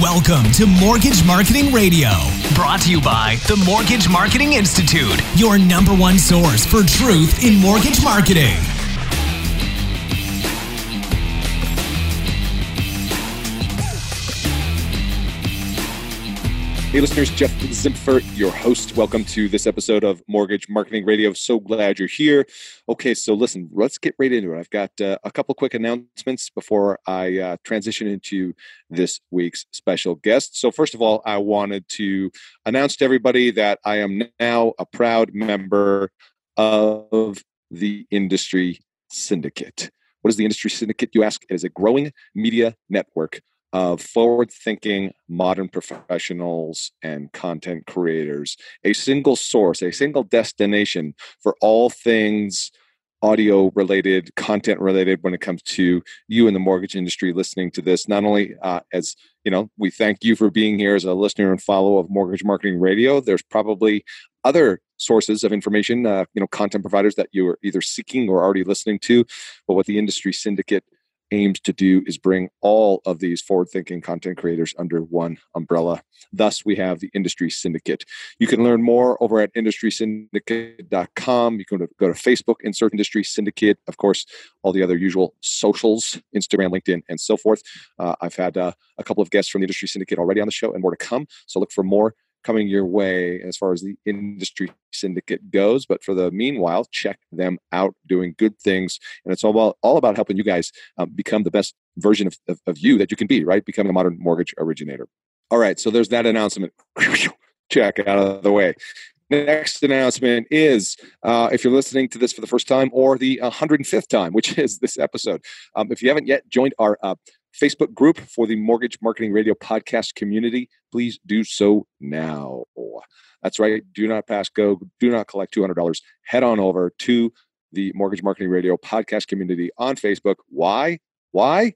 Welcome to Mortgage Marketing Radio, brought to you by the Mortgage Marketing Institute, your number one source for truth in mortgage marketing. Hey, listeners, Jeff Zimfer, your host. Welcome to this episode of Mortgage Marketing Radio. So glad you're here. Okay, so listen, let's get right into it. I've got uh, a couple quick announcements before I uh, transition into this week's special guest. So, first of all, I wanted to announce to everybody that I am now a proud member of the Industry Syndicate. What is the Industry Syndicate, you ask? It is a growing media network of forward thinking modern professionals and content creators, a single source, a single destination for all things audio related, content related when it comes to you in the mortgage industry listening to this. Not only uh, as you know, we thank you for being here as a listener and follower of Mortgage Marketing Radio. There's probably other sources of information, uh, you know, content providers that you are either seeking or already listening to. But what the industry syndicate aims to do is bring all of these forward thinking content creators under one umbrella. Thus, we have the Industry Syndicate. You can learn more over at industrysyndicate.com. You can go to Facebook, insert Industry Syndicate. Of course, all the other usual socials Instagram, LinkedIn, and so forth. Uh, I've had uh, a couple of guests from the Industry Syndicate already on the show and more to come. So look for more coming your way as far as the industry syndicate goes. But for the meanwhile, check them out doing good things. And it's all about, all about helping you guys um, become the best version of, of, of you that you can be, right? Becoming a modern mortgage originator. All right. So there's that announcement. check out of the way. Next announcement is uh, if you're listening to this for the first time or the 105th time, which is this episode. Um, if you haven't yet joined our uh, Facebook group for the Mortgage Marketing Radio podcast community, please do so now. That's right. Do not pass go. Do not collect $200. Head on over to the Mortgage Marketing Radio podcast community on Facebook. Why? Why?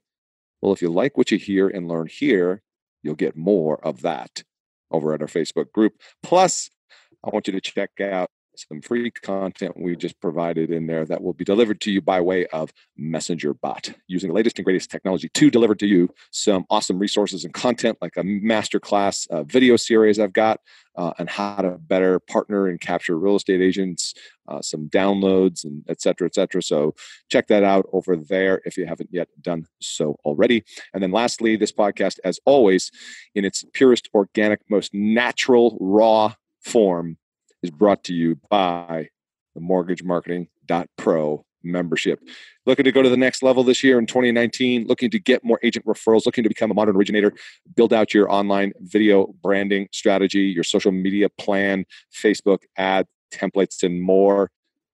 Well, if you like what you hear and learn here, you'll get more of that over at our Facebook group. Plus, I want you to check out some free content we just provided in there that will be delivered to you by way of Messenger Bot, using the latest and greatest technology to deliver to you some awesome resources and content like a masterclass uh, video series I've got uh, on how to better partner and capture real estate agents, uh, some downloads, and et cetera, et cetera. So check that out over there if you haven't yet done so already. And then lastly, this podcast, as always, in its purest, organic, most natural, raw form is brought to you by the Mortgage Marketing Pro membership. Looking to go to the next level this year in 2019, looking to get more agent referrals, looking to become a modern originator, build out your online video branding strategy, your social media plan, Facebook ad templates, and more.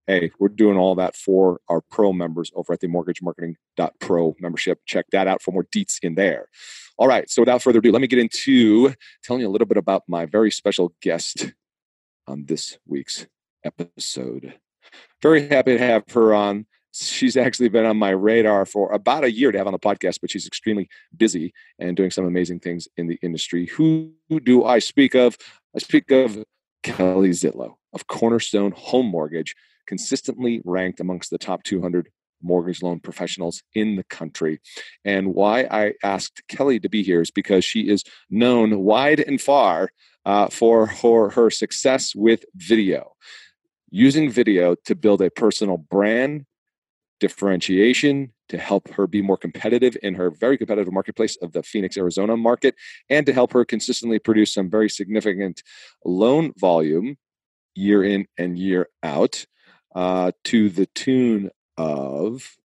Hey, we're doing all that for our pro members over at the Mortgage Marketing Pro membership. Check that out for more deets in there. All right, so without further ado, let me get into telling you a little bit about my very special guest on this week's episode. Very happy to have her on. She's actually been on my radar for about a year to have on the podcast, but she's extremely busy and doing some amazing things in the industry. Who do I speak of? I speak of Kelly Zitlow of Cornerstone Home Mortgage, consistently ranked amongst the top 200 mortgage loan professionals in the country. And why I asked Kelly to be here is because she is known wide and far uh, for her, her success with video, using video to build a personal brand, differentiation, to help her be more competitive in her very competitive marketplace of the Phoenix, Arizona market, and to help her consistently produce some very significant loan volume year in and year out uh, to the tune of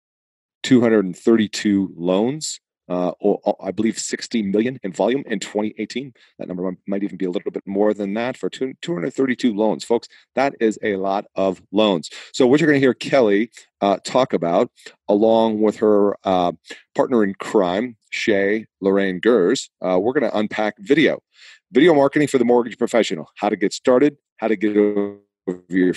232 loans uh, or, I believe 60 million in volume in 2018. That number might even be a little bit more than that for two, 232 loans, folks. That is a lot of loans. So, what you're going to hear Kelly uh, talk about, along with her uh, partner in crime, Shay Lorraine Gers, uh, we're going to unpack video, video marketing for the mortgage professional, how to get started, how to get over your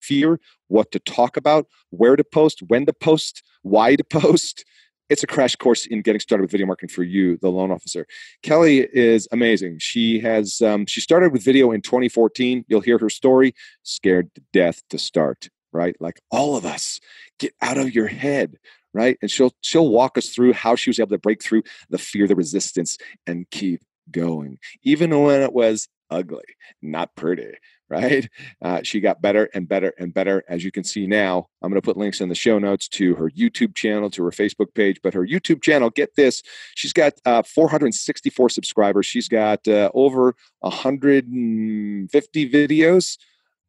fear, what to talk about, where to post, when to post, why to post it's a crash course in getting started with video marketing for you, the loan officer. Kelly is amazing. She has um, she started with video in 2014. You'll hear her story. Scared to death to start, right? Like all of us, get out of your head, right? And she'll she'll walk us through how she was able to break through the fear, the resistance, and keep going, even when it was ugly, not pretty, right? Uh, she got better and better and better. As you can see now, I'm going to put links in the show notes to her YouTube channel, to her Facebook page. But her YouTube channel, get this, she's got uh, 464 subscribers. She's got uh, over 150 videos.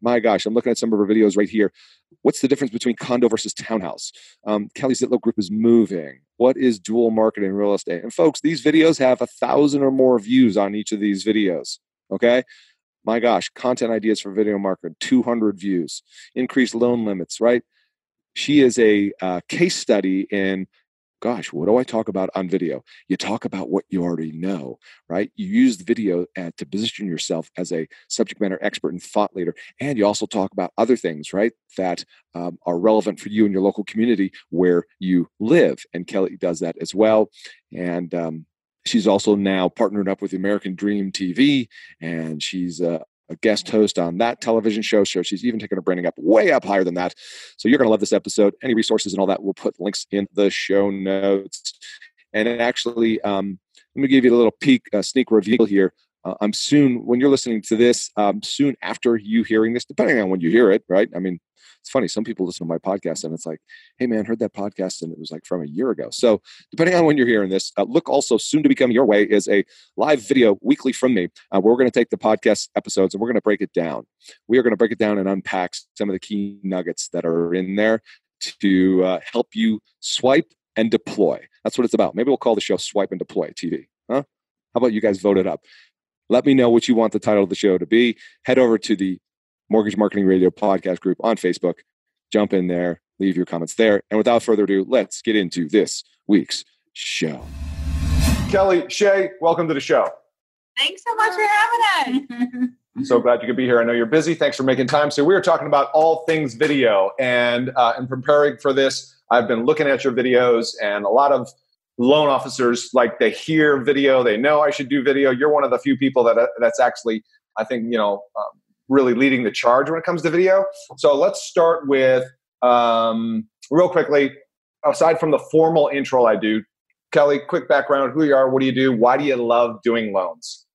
My gosh, I'm looking at some of her videos right here. What's the difference between condo versus townhouse? Um, Kelly Zitlow Group is moving. What is dual marketing real estate? And folks, these videos have a thousand or more views on each of these videos. Okay my gosh, content ideas for video marketing, 200 views, increased loan limits, right? She is a uh, case study in, gosh, what do I talk about on video? You talk about what you already know, right? You use the video at, to position yourself as a subject matter expert and thought leader. And you also talk about other things, right, that um, are relevant for you and your local community where you live. And Kelly does that as well. And um, She's also now partnered up with American Dream TV, and she's a, a guest host on that television show. So she's even taken her branding up way up higher than that. So you're going to love this episode. Any resources and all that, we'll put links in the show notes. And actually, um, let me give you a little peek, a sneak reveal here. Uh, I'm soon, when you're listening to this, um, soon after you hearing this, depending on when you hear it, right? I mean, it's funny. Some people listen to my podcast and it's like, hey, man, heard that podcast and it was like from a year ago. So, depending on when you're hearing this, uh, look also soon to become your way is a live video weekly from me uh, where we're going to take the podcast episodes and we're going to break it down. We are going to break it down and unpack some of the key nuggets that are in there to uh, help you swipe and deploy. That's what it's about. Maybe we'll call the show Swipe and Deploy TV. Huh? How about you guys vote it up? Let me know what you want the title of the show to be. Head over to the Mortgage Marketing Radio podcast group on Facebook. Jump in there, leave your comments there. And without further ado, let's get into this week's show. Kelly, Shay, welcome to the show. Thanks so much for having us. so glad you could be here. I know you're busy. Thanks for making time. So we are talking about all things video, and uh, in preparing for this, I've been looking at your videos, and a lot of loan officers like they hear video, they know I should do video. You're one of the few people that that's actually, I think, you know, um, really leading the charge when it comes to video. So let's start with um, real quickly. Aside from the formal intro I do, Kelly, quick background: who you are, what do you do, why do you love doing loans?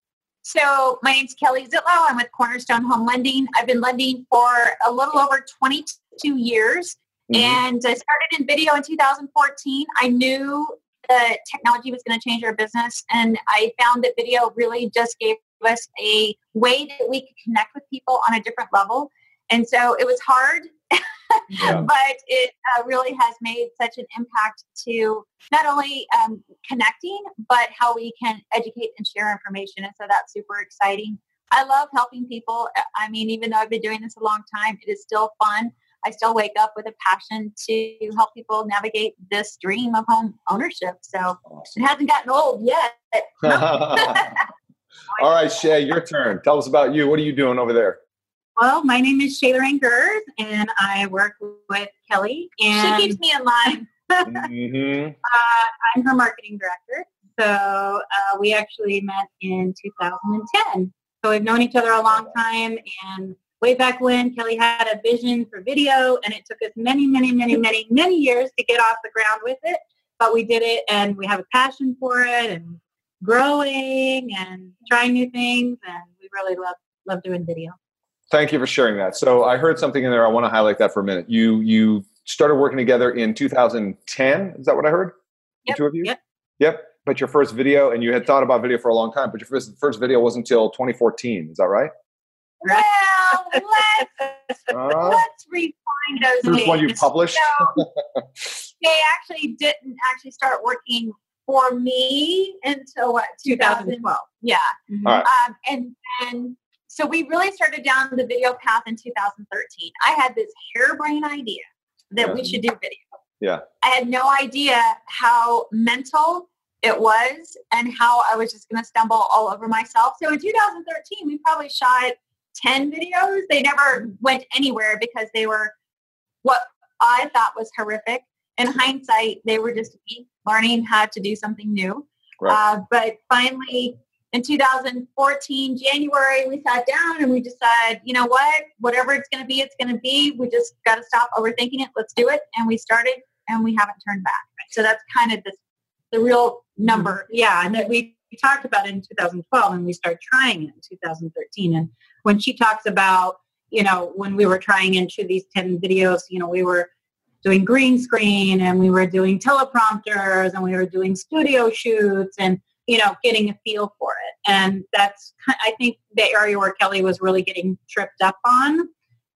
So my name's Kelly Zitlow. I'm with Cornerstone Home Lending. I've been lending for a little over 22 years, mm-hmm. and I started in video in 2014. I knew that technology was going to change our business, and I found that video really just gave us a way that we could connect with people on a different level. And so it was hard, yeah. but it uh, really has made such an impact to not only um, connecting, but how we can educate and share information. And so that's super exciting. I love helping people. I mean, even though I've been doing this a long time, it is still fun. I still wake up with a passion to help people navigate this dream of home ownership. So awesome. it hasn't gotten old yet. All right, Shay, your turn. Tell us about you. What are you doing over there? Well, my name is Shayla Rangers, and I work with Kelly. And she keeps me in line. mm-hmm. uh, I'm her marketing director. So uh, we actually met in 2010. So we've known each other a long time, and way back when Kelly had a vision for video and it took us many, many, many, many, many years to get off the ground with it. But we did it and we have a passion for it and growing and trying new things and we really love love doing video. Thank you for sharing that. So I heard something in there. I want to highlight that for a minute. You you started working together in 2010. Is that what I heard? Yep. The two of you? Yep. Yep. But your first video, and you had thought about video for a long time, but your first, first video wasn't until 2014. Is that right? Well, let's Uh, let's refine those. first one you published? So, they actually didn't actually start working for me until what 2012. Yeah. All right. Um, and and so we really started down the video path in 2013. I had this harebrained idea that we should do video. Yeah. I had no idea how mental it was and how I was just going to stumble all over myself. So in 2013, we probably shot 10 videos. They never went anywhere because they were what I thought was horrific. In hindsight, they were just learning how to do something new. Right. Uh, but finally, in 2014, January, we sat down and we decided, you know what, whatever it's going to be, it's going to be. We just got to stop overthinking it. Let's do it. And we started and we haven't turned back. So that's kind of the, the real number. Yeah, and that we we talked about it in 2012 and we started trying it in 2013. And when she talks about, you know, when we were trying into these 10 videos, you know, we were doing green screen and we were doing teleprompters and we were doing studio shoots and, you know, getting a feel for it. And that's, I think, the area where Kelly was really getting tripped up on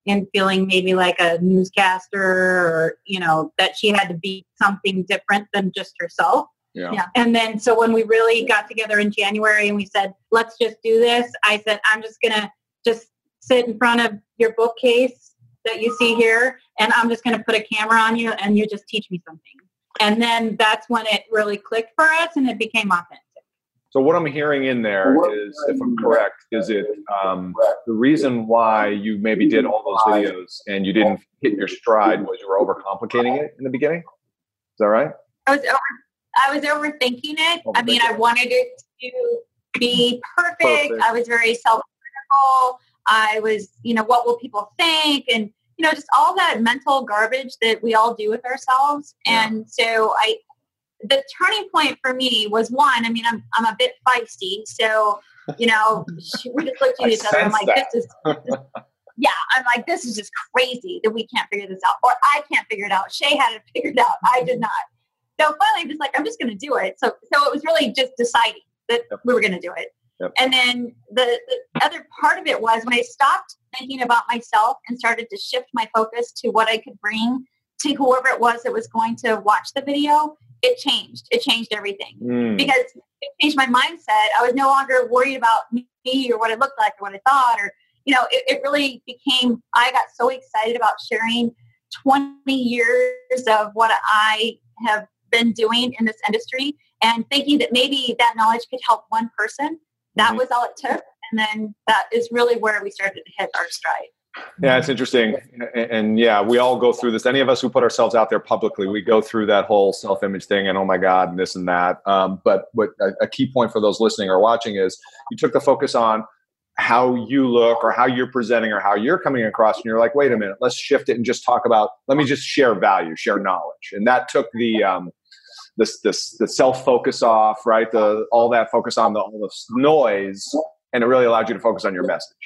and feeling maybe like a newscaster or, you know, that she had to be something different than just herself. Yeah. Yeah. And then so when we really got together in January and we said, let's just do this, I said, I'm just going to just sit in front of your bookcase that you see here and I'm just going to put a camera on you and you just teach me something. And then that's when it really clicked for us and it became authentic. So what I'm hearing in there is, if I'm correct, is it um, the reason why you maybe did all those videos and you didn't hit your stride was you were overcomplicating it in the beginning? Is that right? I was over, I was overthinking it. I mean, I wanted it to be perfect. Perfect. I was very self-critical. I was, you know, what will people think? And, you know, just all that mental garbage that we all do with ourselves. Yeah. And so I, the turning point for me was one, I mean, I'm, I'm a bit feisty. So, you know, we just looked at each other. I'm like, that. this is, yeah, I'm like, this is just crazy that we can't figure this out. Or I can't figure it out. Shay had it figured out. I did not. So finally, I'm just like, I'm just going to do it. So, so it was really just deciding that we were going to do it. Yep. And then the, the other part of it was when I stopped thinking about myself and started to shift my focus to what I could bring to whoever it was that was going to watch the video, it changed. It changed everything Mm, because it changed my mindset. I was no longer worried about me or what it looked like or what I thought or, you know, it, it really became, I got so excited about sharing 20 years of what I have been doing in this industry and thinking that maybe that knowledge could help one person. That Mhm. was all it took. And then that is really where we started to hit our stride. Yeah, it's interesting. And, and yeah, we all go through this. Any of us who put ourselves out there publicly, we go through that whole self image thing and oh my God, and this and that. Um, but what a, a key point for those listening or watching is you took the focus on how you look or how you're presenting or how you're coming across. And you're like, wait a minute, let's shift it and just talk about, let me just share value, share knowledge. And that took the, um, this, this, the self focus off, right? The, all that focus on the, all the noise. And it really allowed you to focus on your message.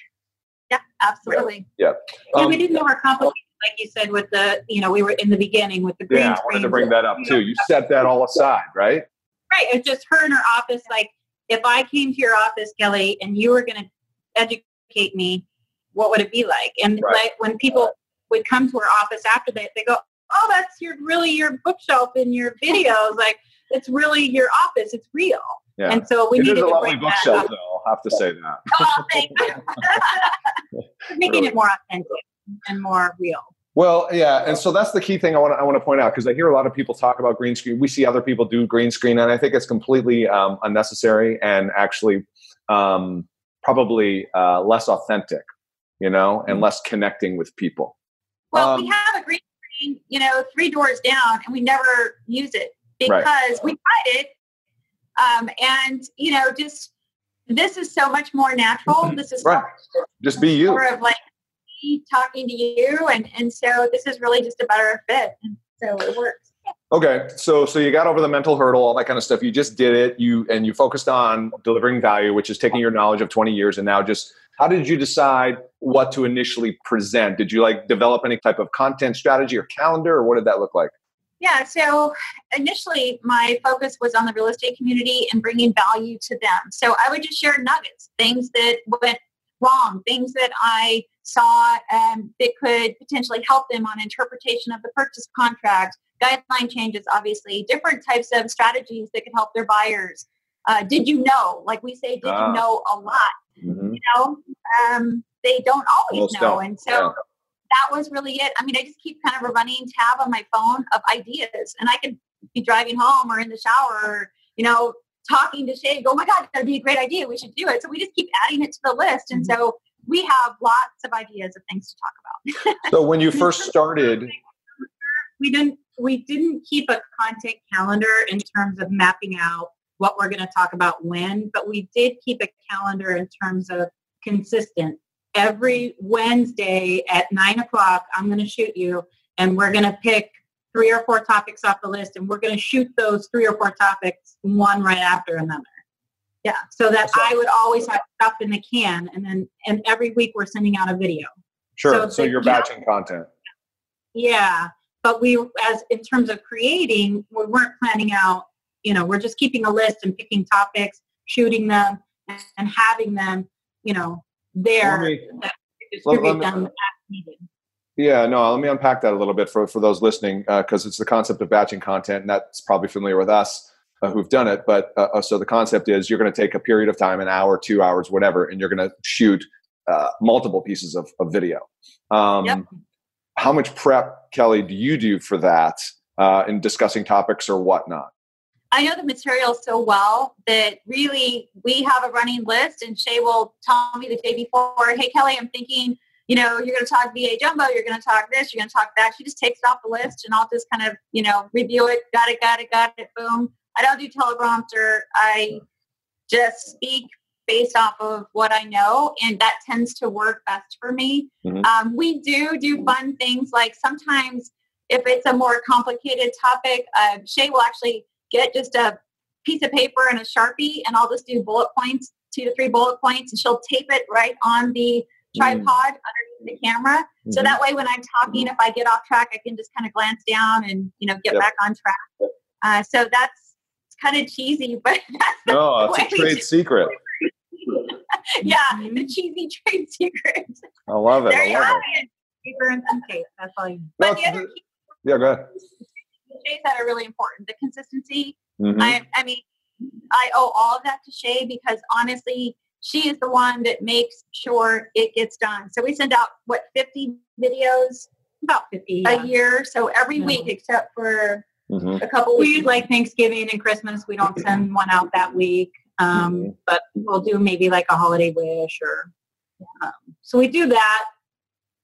Yeah, absolutely. and Um, we didn't overcomplicate, like you said, with the, you know, we were in the beginning with the green yeah, I wanted to bring that up too. You set that all aside, right? Right. It's just her in her office. Like, if I came to your office, Kelly, and you were going to educate me, what would it be like? And Right. like when people would come to her office after that, they go, "Oh, that's your really your bookshelf in your videos. Like, it's really your office. It's real." Yeah. And so we it needed is a to lovely bookshelf, though. I'll have to say that. Oh, thank you. making it more authentic and more real. Well, yeah, and so that's the key thing I want to I want to point out because I hear a lot of people talk about green screen. We see other people do green screen, and I think it's completely um, unnecessary and actually um, probably uh, less authentic, you know, and less connecting with people. Well, Um, we have you know, three doors down, and we never use it because Right. we tried it. Um, and you know, just this is so much more natural. This is Right. much Just be you. more of like me talking to you, and and so this is really just a better fit, and so it works. Okay, so so you got over the mental hurdle, all that kind of stuff. You just did it. You and you focused on delivering value, which is taking your knowledge of 20 years and now just how did you decide what to initially present? Did you like develop any type of content strategy or calendar, or what did that look like? Yeah, so initially my focus was on the real estate community and bringing value to them. So I would just share nuggets, things that went wrong, things that I saw um, that could potentially help them on interpretation of the purchase contract, guideline changes, obviously, different types of strategies that could help their buyers. Uh, did you know? Like we say, did you ah. know a lot? Mm-hmm. You know, um, they don't always Most know, don't. and so. Yeah. That was really it. I mean, I just keep kind of a running tab on my phone of ideas, and I could be driving home or in the shower, or you know, talking to Shay, go, oh my God, that'd be a great idea. We should do it. So we just keep adding it to the list. And mm-hmm. so we have lots of ideas of things to talk about. so when you first started, we didn't we didn't keep a content calendar in terms of mapping out what we're going to talk about when, but we did keep a calendar in terms of consistent. Every Wednesday at nine o'clock, I'm going to shoot you, and we're going to pick three or four topics off the list, and we're going to shoot those three or four topics one right after another. Yeah, so that so, I would always have stuff in the can, and then and every week we're sending out a video. Sure. So, so you're batching know, content. Yeah, but we, as in terms of creating, we weren't planning out. You know, we're just keeping a list and picking topics, shooting them, and, and having them. You know, there. Me, distribute let, let me, them as needed. Yeah, no, let me unpack that a little bit for, for those listening because uh, it's the concept of batching content, and that's probably familiar with us uh, who've done it. But uh, uh so the concept is you're going to take a period of time, an hour, two hours, whatever, and you're going to shoot uh, multiple pieces of, of video. Um, yep. How much prep, Kelly, do you do for that uh, in discussing topics or whatnot? I know the material so well that really we have a running list, and Shay will tell me the day before, "Hey, Kelly, I'm thinking." you know, you're going to talk VA jumbo, you're going to talk this, you're going to talk that. She just takes it off the list and I'll just kind of, you know, review it. Got it, got it, got it, boom. I don't do teleprompter. I just speak based off of what I know, and that tends to work best for me. Mm-hmm. Um, we do do fun things like sometimes if it's a more complicated topic, uh, Shay will actually get just a piece of paper and a sharpie, and I'll just do bullet points, two to three bullet points, and she'll tape it right on the tripod mm-hmm. underneath the camera. Mm-hmm. So that way, when I'm talking, if I get off track, I can just kind of glance down and you know get yep. back on track. Uh, so that's kind of cheesy, but no, it's a trade secret. yeah, the cheesy trade secret. I love it. There I love it. Paper and some tape. That's all you. But the other yeah, go ahead. Shay that are really important. The consistency. Mm-hmm. I, I mean, I owe all of that to Shay because honestly, she is the one that makes sure it gets done. So we send out what 50 videos about 50 a year. So every mm-hmm. week except for Mm-hmm. A couple weeks. We like Thanksgiving and Christmas. We don't send one out that week, um, mm-hmm. but we'll do maybe like a holiday wish or. Um, so we do that.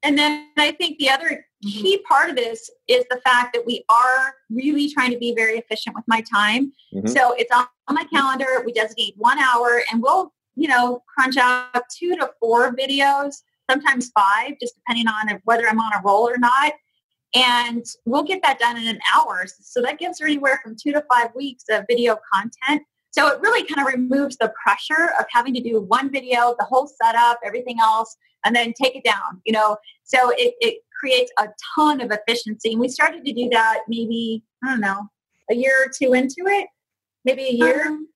And then I think the other mm-hmm. key part of this is the fact that we are really trying to be very efficient with my time. Mm-hmm. So it's on my calendar. We designate one hour and we'll, you know, crunch out two to four videos, sometimes five, just depending on whether I'm on a roll or not. And we'll get that done in an hour. So that gives her anywhere from two to five weeks of video content. So it really kind of removes the pressure of having to do one video, the whole setup, everything else, and then take it down, you know. So it, it creates a ton of efficiency. And we started to do that maybe, I don't know, a year or two into it, maybe a year. Um,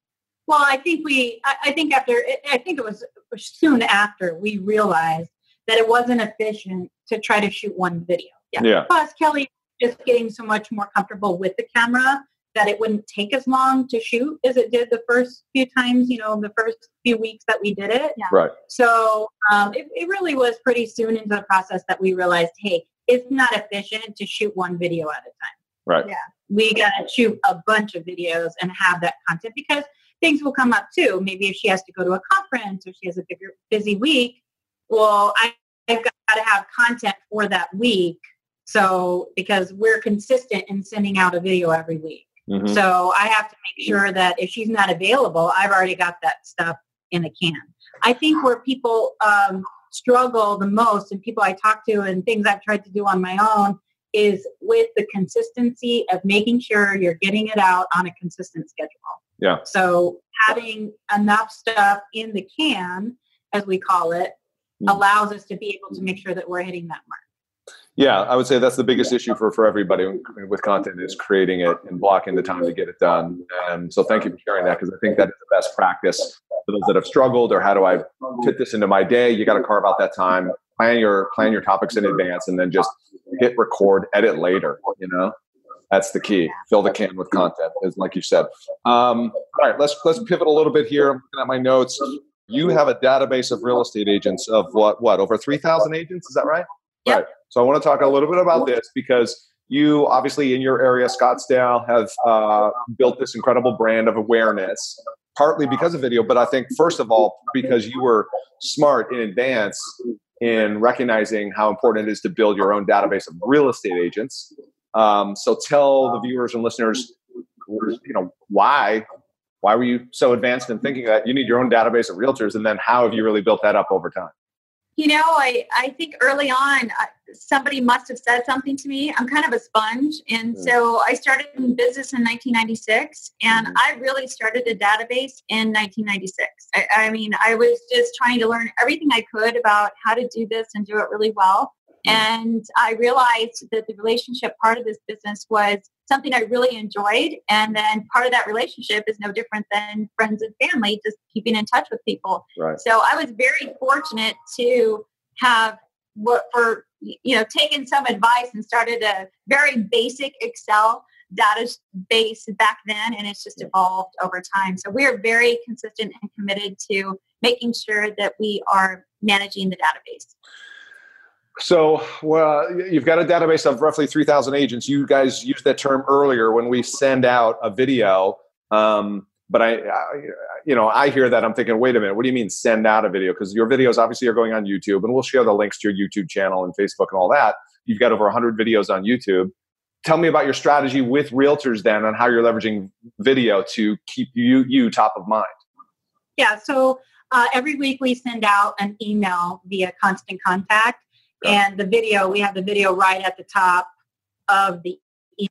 well, I think we, I, I think after, I think it was soon after we realized that it wasn't efficient to try to shoot one video. Yeah. yeah. Plus, Kelly just getting so much more comfortable with the camera that it wouldn't take as long to shoot as it did the first few times, you know, the first few weeks that we did it. Yeah. Right. So um, it, it really was pretty soon into the process that we realized, hey, it's not efficient to shoot one video at a time. Right. Yeah. We got to shoot a bunch of videos and have that content because things will come up too. Maybe if she has to go to a conference or she has a bigger, busy week, well, I, I've got to have content for that week so because we're consistent in sending out a video every week. Mm-hmm. So I have to make sure that if she's not available, I've already got that stuff in a can. I think where people um, struggle the most and people I talk to and things I've tried to do on my own is with the consistency of making sure you're getting it out on a consistent schedule. Yeah. So having enough stuff in the can, as we call it, mm. allows us to be able to make sure that we're hitting that mark. Yeah, I would say that's the biggest issue for, for everybody with content is creating it and blocking the time to get it done. And so thank you for sharing that because I think that is the best practice for those that have struggled or how do I fit this into my day? You got to carve out that time, plan your plan your topics in advance, and then just hit record, edit later. You know, that's the key. Fill the can with content, is like you said. Um, all right, let's let's pivot a little bit here. I'm looking at my notes. You have a database of real estate agents of what what over three thousand agents? Is that right? Yep. Right. So I want to talk a little bit about this because you obviously in your area, Scottsdale, have uh, built this incredible brand of awareness, partly because of video, but I think first of all because you were smart in advance in recognizing how important it is to build your own database of real estate agents. Um, so tell the viewers and listeners, you know, why why were you so advanced in thinking that you need your own database of realtors, and then how have you really built that up over time? You know, I, I think early on uh, somebody must have said something to me. I'm kind of a sponge. And mm. so I started in business in 1996 and mm. I really started a database in 1996. I, I mean, I was just trying to learn everything I could about how to do this and do it really well. Mm. And I realized that the relationship part of this business was something I really enjoyed. And then part of that relationship is no different than friends and family, just keeping in touch with people. Right. So I was very fortunate to have for you know taken some advice and started a very basic Excel database back then and it's just evolved over time. So we are very consistent and committed to making sure that we are managing the database. So well, you've got a database of roughly 3,000 agents. You guys used that term earlier when we send out a video. Um, but I, I, you know, I hear that I'm thinking, wait a minute, what do you mean send out a video? Because your videos obviously are going on YouTube, and we'll share the links to your YouTube channel and Facebook and all that. You've got over 100 videos on YouTube. Tell me about your strategy with realtors then on how you're leveraging video to keep you you top of mind. Yeah, so uh, every week we send out an email via Constant Contact and the video, we have the video right at the top of the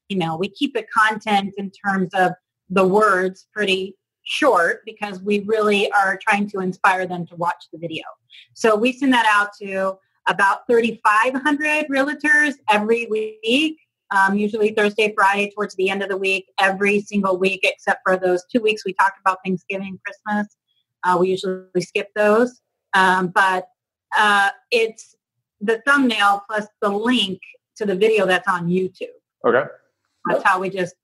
email. We keep the content in terms of the words pretty short because we really are trying to inspire them to watch the video. So we send that out to about 3,500 realtors every week, um, usually Thursday, Friday, towards the end of the week, every single week, except for those two weeks we talked about Thanksgiving, Christmas. Uh, we usually skip those. Um, but uh, it's the thumbnail plus the link to the video that's on YouTube. Okay. That's how we just,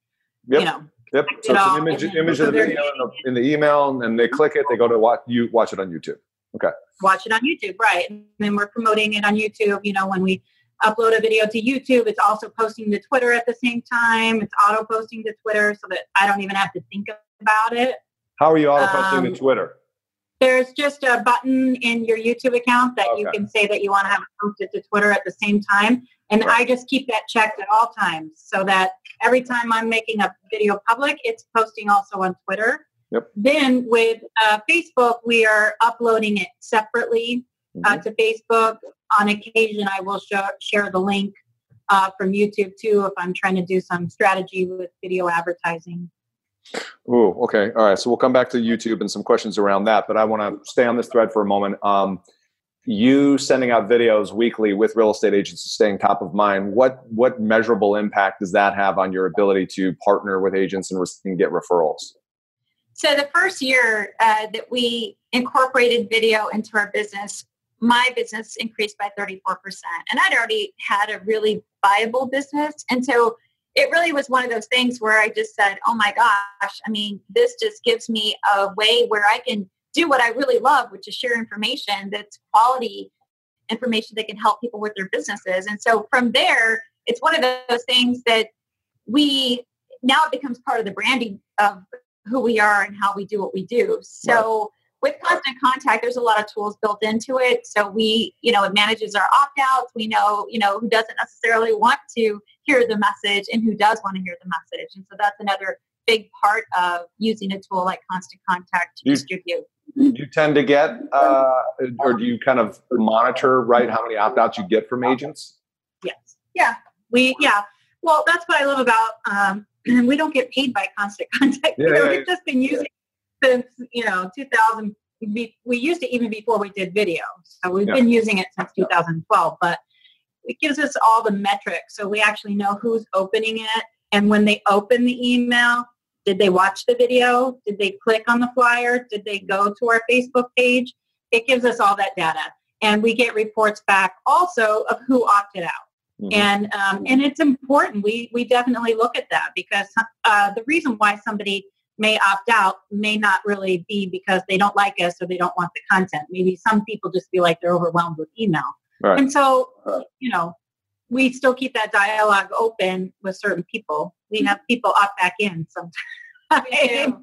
yep. you know. Yep. So it's an image, image of the video in the, email, and they click it. They go to watch you watch it on YouTube. Okay. Watch it on YouTube, right? And then we're promoting it on YouTube. You know, when we upload a video to YouTube, it's also posting to Twitter at the same time. It's auto posting to Twitter, so that I don't even have to think about it. How are you auto posting um, to Twitter? There's just a button in your YouTube account that okay. you can say that you want to have it posted to Twitter at the same time. And right. I just keep that checked at all times so that every time I'm making a video public, it's posting also on Twitter. Yep. Then with uh, Facebook, we are uploading it separately uh, mm-hmm. uh, to Facebook. On occasion, I will show, share the link uh, from YouTube too if I'm trying to do some strategy with video advertising. Oh, okay. All right. So we'll come back to YouTube and some questions around that, but I want to stay on this thread for a moment. Um, you sending out videos weekly with real estate agents staying top of mind. What what measurable impact does that have on your ability to partner with agents and, and get referrals? So the first year uh, that we incorporated video into our business, my business increased by 34%. And I'd already had a really viable business. And so it really was one of those things where I just said, oh my gosh, I mean, this just gives me a way where I can do what I really love, which is share information that's quality information that can help people with their businesses. And so from there, it's one of those things that we now it becomes part of the branding of who we are and how we do what we do. So with constant contact, there's a lot of tools built into it. So we, you know, it manages our opt-outs. We know, you know, who doesn't necessarily want to hear the message and who does want to hear the message. And so that's another big part of using a tool like Constant Contact to You- distribute. you tend to get, uh, or do you kind of monitor, right, how many opt outs you get from agents? Yes. Yeah. We yeah. Well, that's what I love about um we don't get paid by constant contact. Yeah, you know, yeah, we've just been using since, you know, 2000 we, we used it even before we did video. So we've Yeah. been using it since 2012, but it gives us all the metrics so we actually know who's opening it and when they open the email, did they watch the video? Did they click on the flyer? Did they go to our Facebook page? It gives us all that data. And we get reports back also of who opted out Mhm. and um, and it's important. We we definitely look at that because uh, the reason why somebody may opt out may not really be because they don't like us or they don't want the content. Maybe some people just feel like they're overwhelmed with email, Right. and so you know we still keep that dialogue open with certain people. We have people opt back in sometimes.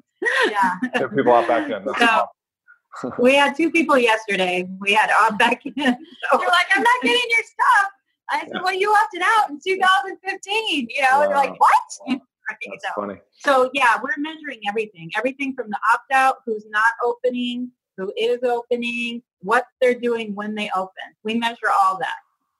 Yeah. Yeah, people opt back in. That's So, we had two people yesterday. We had opt back in. So, They're like, I'm not getting your stuff. I said, well, you opted out in 2015, you know, and they're like, what? That's so, funny. So yeah, we're measuring everything. Everything from the opt out, who's not opening, who is opening, what they're doing when they open. We measure all that.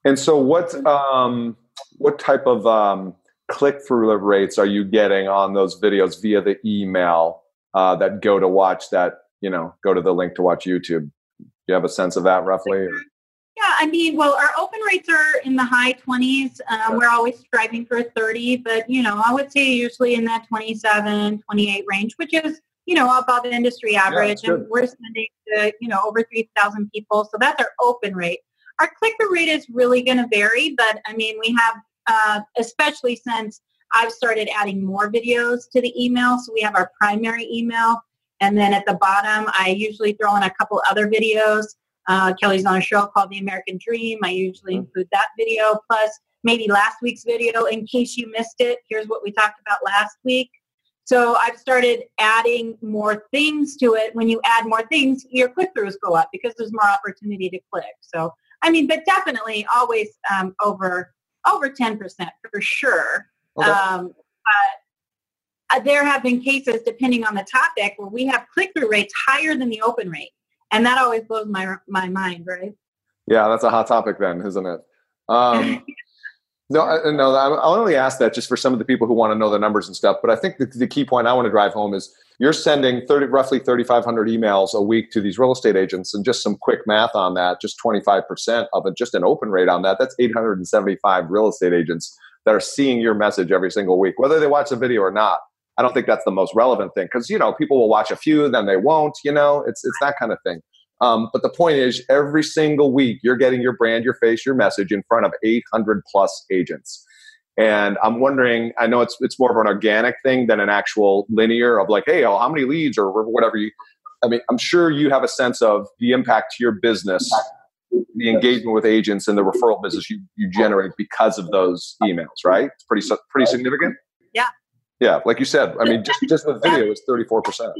And so, what um, what type of um, click through rates are you getting on those videos via the email uh, that go to watch that? You know, go to the link to watch YouTube. Do you have a sense of that roughly? or- Yeah, I mean, well, our open rates are in the high 20s. Uh, we're always striving for 30, but, you know, I would say usually in that 27, 28 range, which is, you know, above the industry average. good. and we're sending to, you know, over 3,000 people. So that's our open rate. Our click-through rate is really going to vary, but, I mean, we have, uh, especially since I've started adding more videos to the email. So we have our primary email. And then at the bottom, I usually throw in a couple other videos. Uh, Kelly's on a show called The American Dream. I usually Mhm. include that video plus maybe last week's video in case you missed it. Here's what we talked about last week. So I've started adding more things to it. When you add more things, your click throughs go up because there's more opportunity to click. So I mean, but definitely always um, over over 10% for sure. Okay. Um, but uh, there have been cases, depending on the topic, where we have click through rates higher than the open rate, and that always blows my my mind, right? Yeah, that's a hot topic then, isn't it? Um, no, I, no, I- I'll only ask that just for some of the people who want to know the numbers and stuff. But I think the, the key point I want to drive home is you're sending 30, roughly 3,500 emails a week to these real estate agents, and just some quick math on that, just 25% of it, just an open rate on that, that's 875 real estate agents that are seeing your message every single week, whether they watch the video or not. I don't think that's the most relevant thing because you know people will watch a few, then they won't. You know, it's it's that kind of thing. Um, but the point is, every single week, you're getting your brand, your face, your message in front of 800 plus agents. And I'm wondering, I know it's it's more of an organic thing than an actual linear of like, hey, oh, how many leads or whatever you. I mean, I'm sure you have a sense of the impact to your business, the engagement with agents, and the referral business you, you generate because of those emails, right? It's pretty pretty significant. Yeah. Yeah, like you said, I mean, just just the video is 34 percent.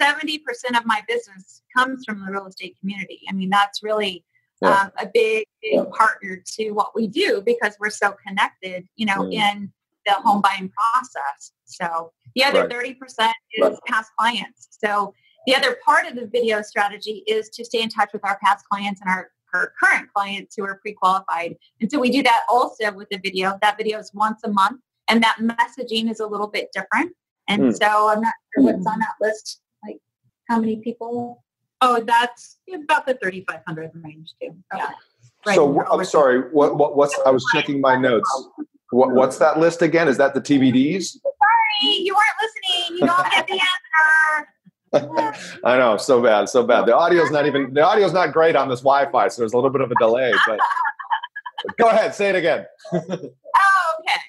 70% of my business comes from the real estate community. I mean, that's really Yeah. um, a big, big partner to what we do because we're so connected, you know, Mm. in the home buying process. So the other Right. 30% is past clients. So the other part of the video strategy is to stay in touch with our past clients and our, our current clients who are pre-qualified. And so we do that also with the video. That video is once a month and that messaging is a little bit different. And Mm. so I'm not sure what's on that list. Like how many people? Oh, that's about the 3,500 range too. Yeah. Right. So I'm sorry. What, what what's I was checking my notes. What what's that list again? Is that the TBDs? Sorry, you weren't listening. You don't get the answer. I know, so bad, so bad. The audio's not even the audio's not great on this Wi-Fi, so there's a little bit of a delay. But go ahead, say it again. Oh, okay.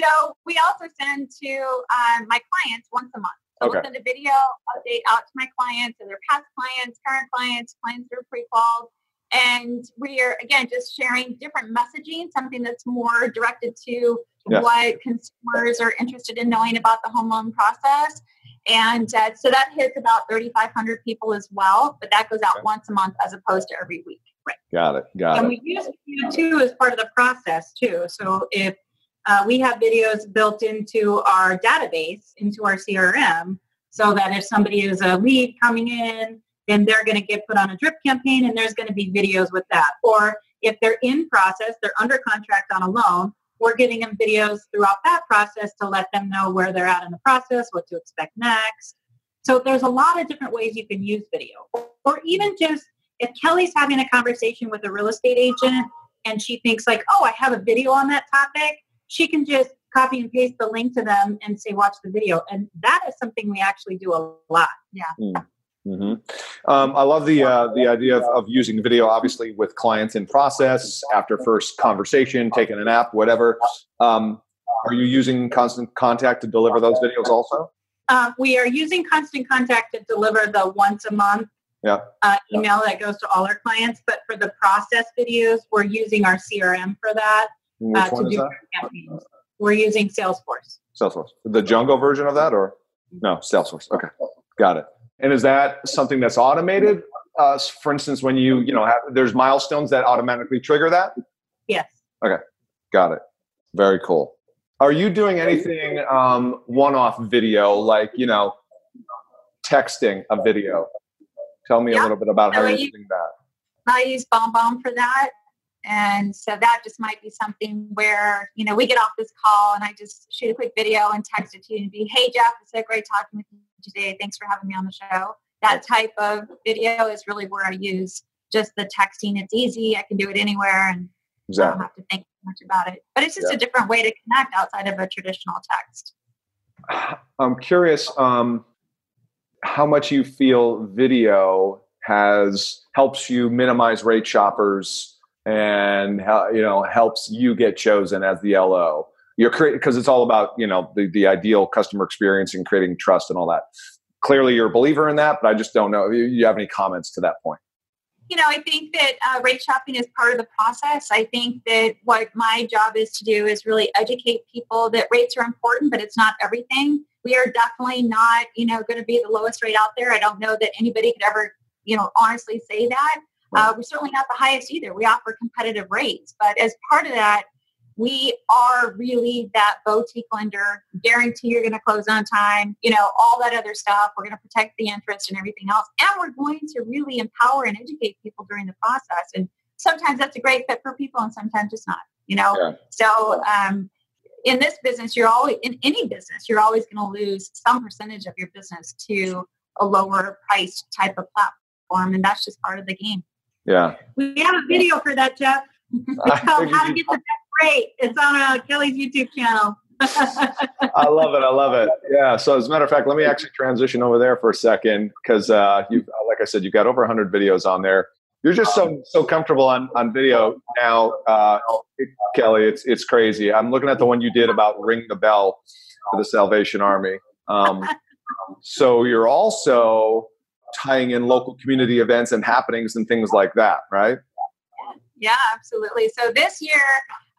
So we also send to um, my clients once a month. So Okay. we'll send a video update out to my clients, and their past clients, current clients, clients that are pre-qualified. And we are again just sharing different messaging, something that's more directed to Yeah. what consumers are interested in knowing about the home loan process. And uh, so that hits about 3,500 people as well, but that goes out Okay. once a month as opposed to every week. Right. Got it. Got and it. And we use video too as part of the process too. So if uh, we have videos built into our database, into our CRM, so that if somebody is a lead coming in, then they're going to get put on a drip campaign and there's going to be videos with that. Or if they're in process, they're under contract on a loan, we're getting them videos throughout that process to let them know where they're at in the process, what to expect next. So there's a lot of different ways you can use video. Or even just if Kelly's having a conversation with a real estate agent and she thinks like, oh, I have a video on that topic, she can just copy and paste the link to them and say, watch the video. And that is something we actually do a lot. Yeah. Mm. Mm-hmm. Um, I love the uh, the idea of, of, using video, obviously, with clients in process after first conversation, taking a nap, whatever. Um, are you using constant contact to deliver those videos also? Uh, we are using constant contact to deliver the once a month yeah. uh, email that goes to all our clients. But for the process videos, we're using our CRM for that. Uh, to do campaigns. We're using Salesforce. Salesforce. The Jungo version of that, or no, Salesforce. Okay, got it. And is that something that's automated? Uh, for instance, when you you know have, there's milestones that automatically trigger that. Yes. Okay, got it. Very cool. Are you doing anything um, one-off video, like you know, texting a video? Tell me yeah. a little bit about how you're using that. I use BombBomb for that. And so that just might be something where, you know, we get off this call and I just shoot a quick video and text it to you and be, hey, Jeff, it's so great talking with you today. Thanks for having me on the show. That type of video is really where I use just the texting. It's easy. I can do it anywhere and exactly. I don't have to think much about it. But it's just yeah. a different way to connect outside of a traditional text. I'm curious um, how much you feel video has helps you minimize rate shoppers and you know helps you get chosen as the LO. You're creating because it's all about you know the, the ideal customer experience and creating trust and all that. Clearly, you're a believer in that, but I just don't know if you have any comments to that point. You know, I think that uh, rate shopping is part of the process. I think that what my job is to do is really educate people that rates are important, but it's not everything. We are definitely not, you know, going to be the lowest rate out there. I don't know that anybody could ever, you know, honestly say that. Uh, we're certainly not the highest either. We offer competitive rates, but as part of that, we are really that boutique lender. Guarantee you're going to close on time. You know all that other stuff. We're going to protect the interest and everything else, and we're going to really empower and educate people during the process. And sometimes that's a great fit for people, and sometimes it's not. You know, yeah. so um, in this business, you're always in any business, you're always going to lose some percentage of your business to a lower priced type of platform, and that's just part of the game. Yeah. We have a video for that, Jeff. It's called How to Get the Best Rate. It's on uh, Kelly's YouTube channel. I love it. I love it. Yeah. So as a matter of fact, let me actually transition over there for a second because uh, you, like I said, you've got over 100 videos on there. You're just so so comfortable on on video now, uh, Kelly. It's it's crazy. I'm looking at the one you did about ring the bell for the Salvation Army. Um, so you're also tying in local community events and happenings and things like that, right? Yeah, absolutely. So this year,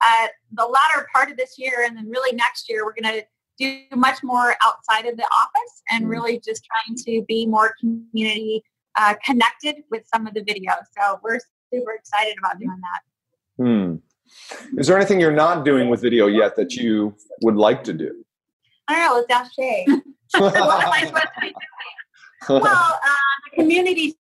uh, the latter part of this year, and then really next year, we're going to do much more outside of the office and mm. really just trying to be more community uh, connected with some of the videos. So we're super excited about doing that. Hmm. Is there anything you're not doing with video yet that you would like to do? I don't know. Ask Shay. what am I supposed to be doing? Well, uh, the community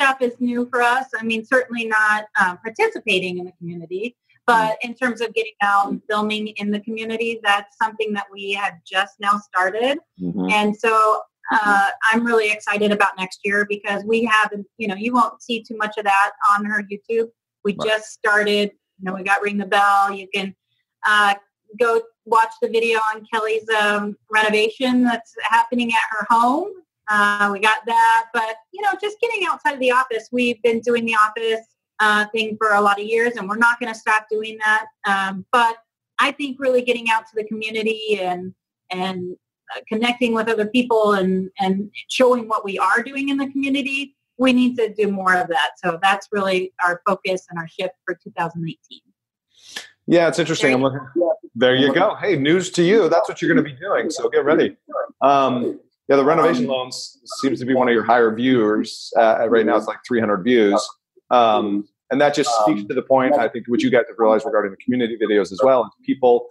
stuff is new for us. I mean, certainly not um, participating in the community, but in terms of getting out and filming in the community, that's something that we have just now started. Mm-hmm. And so uh, I'm really excited about next year because we haven't, you know, you won't see too much of that on her YouTube. We right. just started, you know, we got Ring the Bell. You can uh, go watch the video on Kelly's um, renovation that's happening at her home. Uh, we got that, but you know, just getting outside of the office. We've been doing the office uh, thing for a lot of years, and we're not going to stop doing that. Um, but I think really getting out to the community and and uh, connecting with other people and and showing what we are doing in the community, we need to do more of that. So that's really our focus and our shift for 2018. Yeah, it's interesting. I'm looking. There you go. Hey, news to you. That's what you're going to be doing. So get ready. Um, yeah, the renovation um, loans seems to be one of your higher viewers. Uh, right now, it's like 300 views. Um, and that just speaks Um, to the point I think what you guys have realized regarding the community videos as well. People,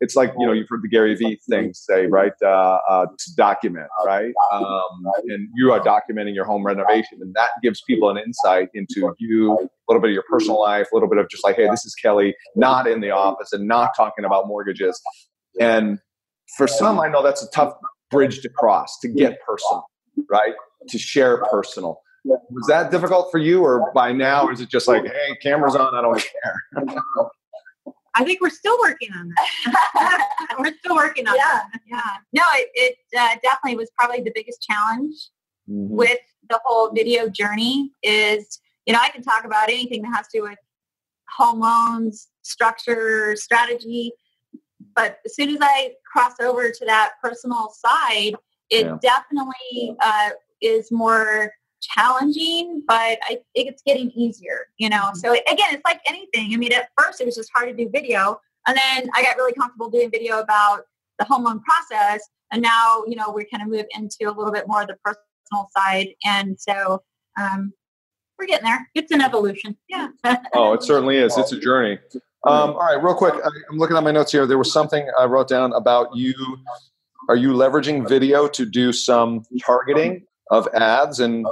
it's like you know you've heard the Gary Vee thing say right uh, uh, to document right, um, and you are documenting your home renovation, and that gives people an insight into you, a little bit of your personal life, a little bit of just like hey, this is Kelly, not in the office and not talking about mortgages, and for some I know that's a tough bridge to cross to get personal, right? To share personal. Was that difficult for you, or by now is it just like, hey, camera's on, I don't care? I think we're still working on that. we're still working on yeah, that. yeah. No, it, it uh, definitely was probably the biggest challenge with the whole video journey is, you know, I can talk about anything that has to do with home loans, structure, strategy. But as soon as I cross over to that personal side, it Yeah. definitely uh, is more challenging, but I think it's getting easier, you know? So again, it's like anything. I mean, at first it was just hard to do video. And then I got really comfortable doing video about the home loan process. And now, you know, we kind of move into a little bit more of the personal side. And so um, we're getting there. It's an evolution. Yeah. Oh, it certainly is. It's a journey. Um, all right, real quick. I'm looking at my notes here. There was something I wrote down about you. Are you leveraging video to do some targeting of ads and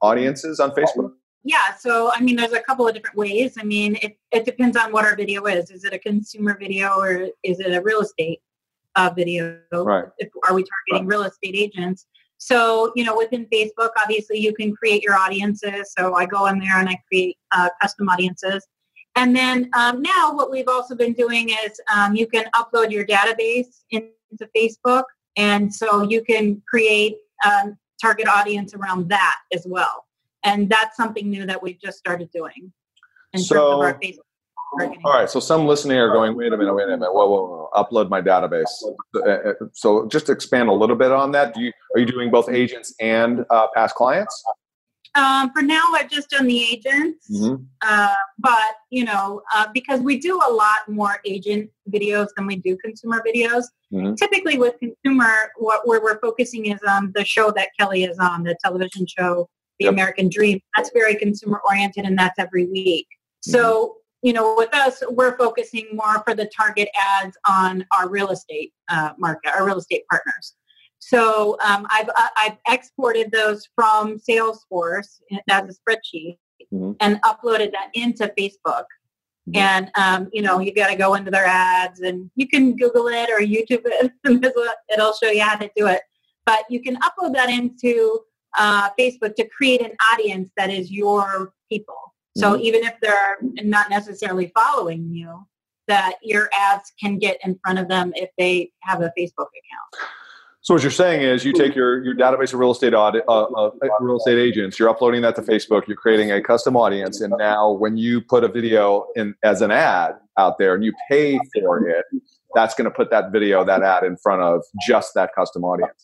audiences on Facebook? Yeah, so I mean, there's a couple of different ways. I mean, it, it depends on what our video is. Is it a consumer video or is it a real estate uh, video? Right. If, are we targeting real estate agents? So, you know, within Facebook, obviously you can create your audiences. So I go in there and I create uh, custom audiences. And then um, now what we've also been doing is um, you can upload your database into Facebook. And so you can create um, target audience around that as well. And that's something new that we've just started doing in terms So- of our Facebook marketing. All right. So some listening are going, wait a minute, wait a minute. Whoa, whoa, whoa. Upload my database. Uh, uh, So just expand a little bit on that. Do you are you doing both agents and uh, past clients? Um, for now, I've just done the agents, Mhm. uh, but you know, uh, because we do a lot more agent videos than we do consumer videos. Mhm. Typically, with consumer, what where we're focusing is on the show that Kelly is on, the television show, The Yep. American Dream. That's very consumer oriented, and that's every week. So. You know, with us, we're focusing more for the target ads on our real estate uh, market, our real estate partners. So um, I've uh, I've exported those from Salesforce as a spreadsheet Mhm. and uploaded that into Facebook. And um, you know, you got to go into their ads, and you can Google it or YouTube it. It'll show you how to do it. But you can upload that into uh, Facebook to create an audience that is your people. So even if they're not necessarily following you, that your ads can get in front of them if they have a Facebook account. So what you're saying is you take your, your database of real estate audit, uh, uh, real estate agents, you're uploading that to Facebook, you're creating a custom audience, and now when you put a video in as an ad out there and you pay for it, that's going to put that video, that ad in front of just that custom audience.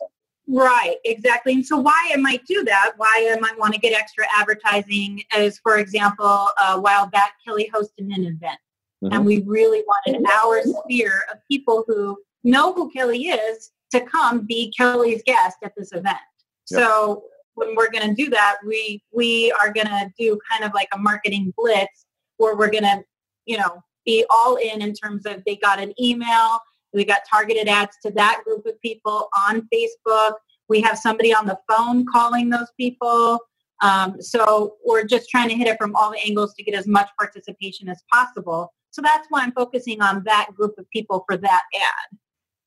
Right, exactly. And so why I might do that, why I might want to get extra advertising is, for example, a while back, Kelly hosted an event. Mhm. And we really wanted our sphere of people who know who Kelly is to come be Kelly's guest at this event. Yep. So when we're going to do that, we we are going to do kind of like a marketing blitz where we're going to, you know, be all in in terms of they got an email, we got targeted ads to that group of people on Facebook. We have somebody on the phone calling those people. Um, so we're just trying to hit it from all the angles to get as much participation as possible. So that's why I'm focusing on that group of people for that ad.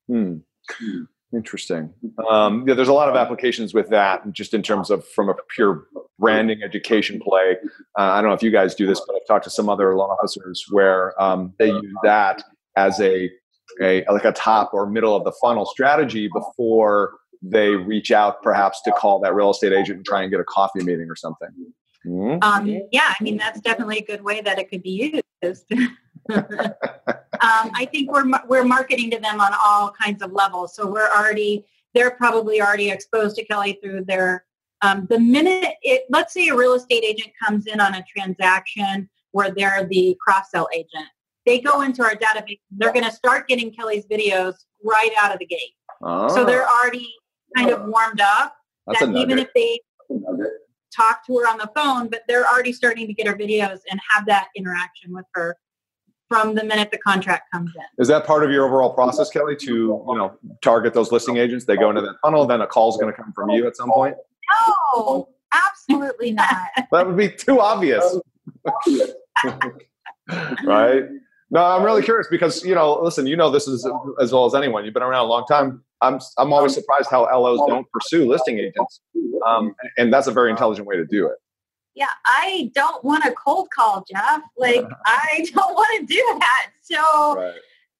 Hmm. Interesting. Um, yeah, there's a lot of applications with that, just in terms of from a pure branding education play. Uh, I don't know if you guys do this, but I've talked to some other loan officers where um, they use that as a, a like a top or middle of the funnel strategy before they reach out, perhaps to call that real estate agent and try and get a coffee meeting or something. Hmm? Um, yeah, I mean that's definitely a good way that it could be used. um, I think we're we're marketing to them on all kinds of levels. So we're already they're probably already exposed to Kelly through their um, the minute it. Let's say a real estate agent comes in on a transaction where they're the cross sell agent. They go into our database. They're going to start getting Kelly's videos right out of the gate. So Ah, they're already kind of warmed up. that's that even if they talk to her on the phone, but they're already starting to get her videos and have that interaction with her from the minute the contract comes in. Is that part of your overall process, Kelly, to you know target those listing agents? They go into that funnel, then a call is going to come from you at some point. No, absolutely not. that would be too obvious, right? No, I'm really curious because you know, listen, you know this is as well as anyone. You've been around a long time. I'm I'm always surprised how LOs don't pursue listing agents, um, and that's a very intelligent way to do it. Yeah, I don't want a cold call, Jeff. Like I don't want to do that. So. Right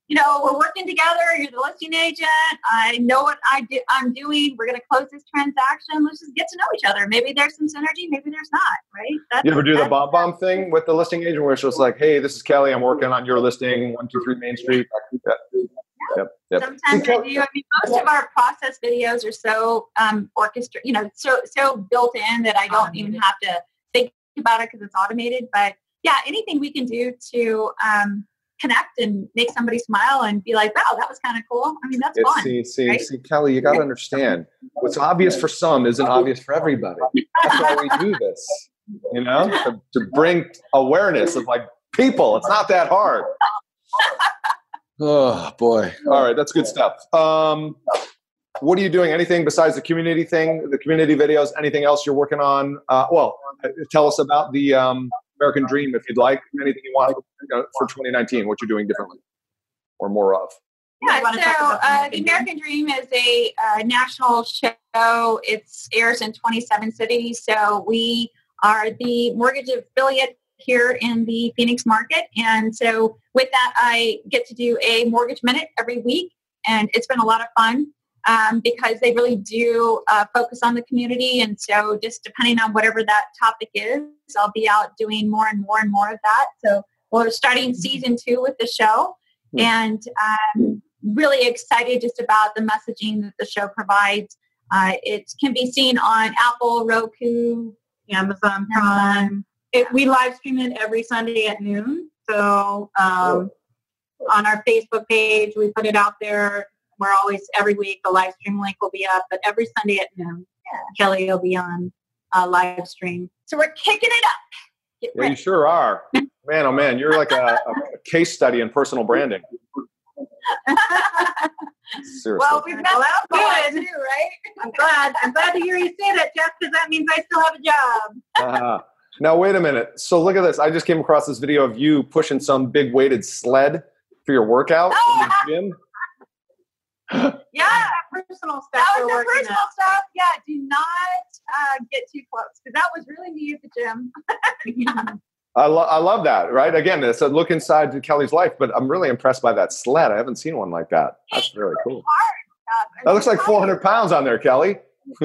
you know, we're working together. You're the listing agent. I know what I do, I'm doing. We're going to close this transaction. Let's just get to know each other. Maybe there's some synergy. Maybe there's not. Right? That's, you ever do the BombBomb thing with the listing agent, where it's just like, "Hey, this is Kelly. I'm working on your listing, one two three Main Street." Yep. Yep. Sometimes I do. I mean, most of our process videos are so um, orchestrated, you know, so so built in that I don't even have to think about it because it's automated. But yeah, anything we can do to um, connect and make somebody smile and be like, wow, that was kind of cool. I mean, that's fun. See, see, right? see, Kelly, you got to understand what's obvious for some isn't obvious for everybody. That's why we do this, you know, to, to bring awareness of like people. It's not that hard. Oh boy. All right. That's good stuff. Um, what are you doing? Anything besides the community thing, the community videos, anything else you're working on? Uh, well, tell us about the, um, American Dream if you'd like. Anything you want for 2019, what you're doing differently or more of. Yeah, so uh, the American Dream is a uh, national show. It airs in 27 cities. So we are the mortgage affiliate here in the Phoenix market. And so with that, I get to do a mortgage minute every week. And it's been a lot of fun um, because they really do uh, focus on the community. And so, just depending on whatever that topic is, I'll be out doing more and more and more of that. So, we're starting season two with the show, and um, really excited just about the messaging that the show provides. Uh, it can be seen on Apple, Roku, Amazon Prime. It, we live stream it every Sunday at noon. So um, on our Facebook page, we put it out there we're always every week the live stream link will be up, but every Sunday at noon, yeah. Kelly will be on uh, live stream. So we're kicking it up. Get yeah, you sure are. man, oh man, you're like a, a case study in personal branding. Seriously. Well, we've got well, that's good too, right? I'm glad. I'm glad to hear you say that, Jeff, because that means I still have a job. uh, now, wait a minute. So look at this. I just came across this video of you pushing some big weighted sled for your workout oh, in the gym yeah, personal stuff. That was the personal at. stuff. Yeah, do not uh, get too close because that was really me at the gym. yeah. I, lo- I love that, right? Again, it's a look inside to Kelly's life, but I'm really impressed by that sled. I haven't seen one like that. That's really cool. That looks like 400 pounds on there, Kelly.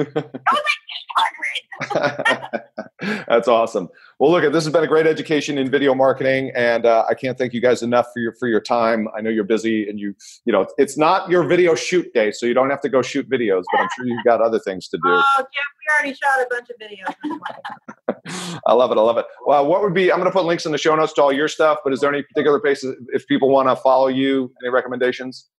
That's awesome. Well, look, this has been a great education in video marketing, and uh, I can't thank you guys enough for your for your time. I know you're busy, and you you know it's not your video shoot day, so you don't have to go shoot videos. But I'm sure you've got other things to do. Oh, Jeff, we already shot a bunch of videos. I love it. I love it. Well, what would be? I'm going to put links in the show notes to all your stuff. But is there any particular places if people want to follow you? Any recommendations?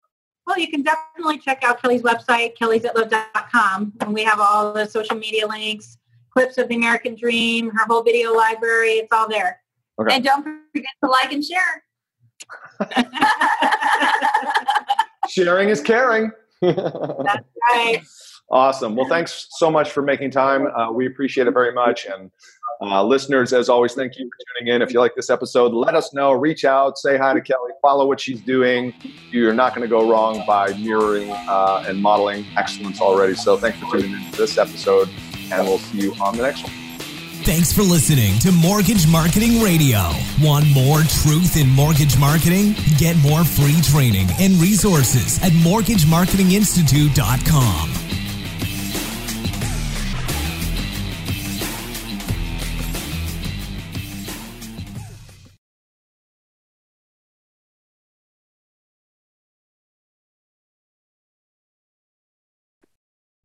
Well, you can definitely check out Kelly's website, kellysitlow.com, and we have all the social media links, clips of the American Dream, her whole video library. It's all there. Okay. And don't forget to like and share. Sharing is caring. That's right. Awesome. Well, thanks so much for making time. Uh, we appreciate it very much. And uh, listeners, as always, thank you for tuning in. If you like this episode, let us know. Reach out, say hi to Kelly, follow what she's doing. You're not going to go wrong by mirroring uh, and modeling excellence already. So thanks for tuning in to this episode, and we'll see you on the next one. Thanks for listening to Mortgage Marketing Radio. Want more truth in mortgage marketing? Get more free training and resources at mortgagemarketinginstitute.com.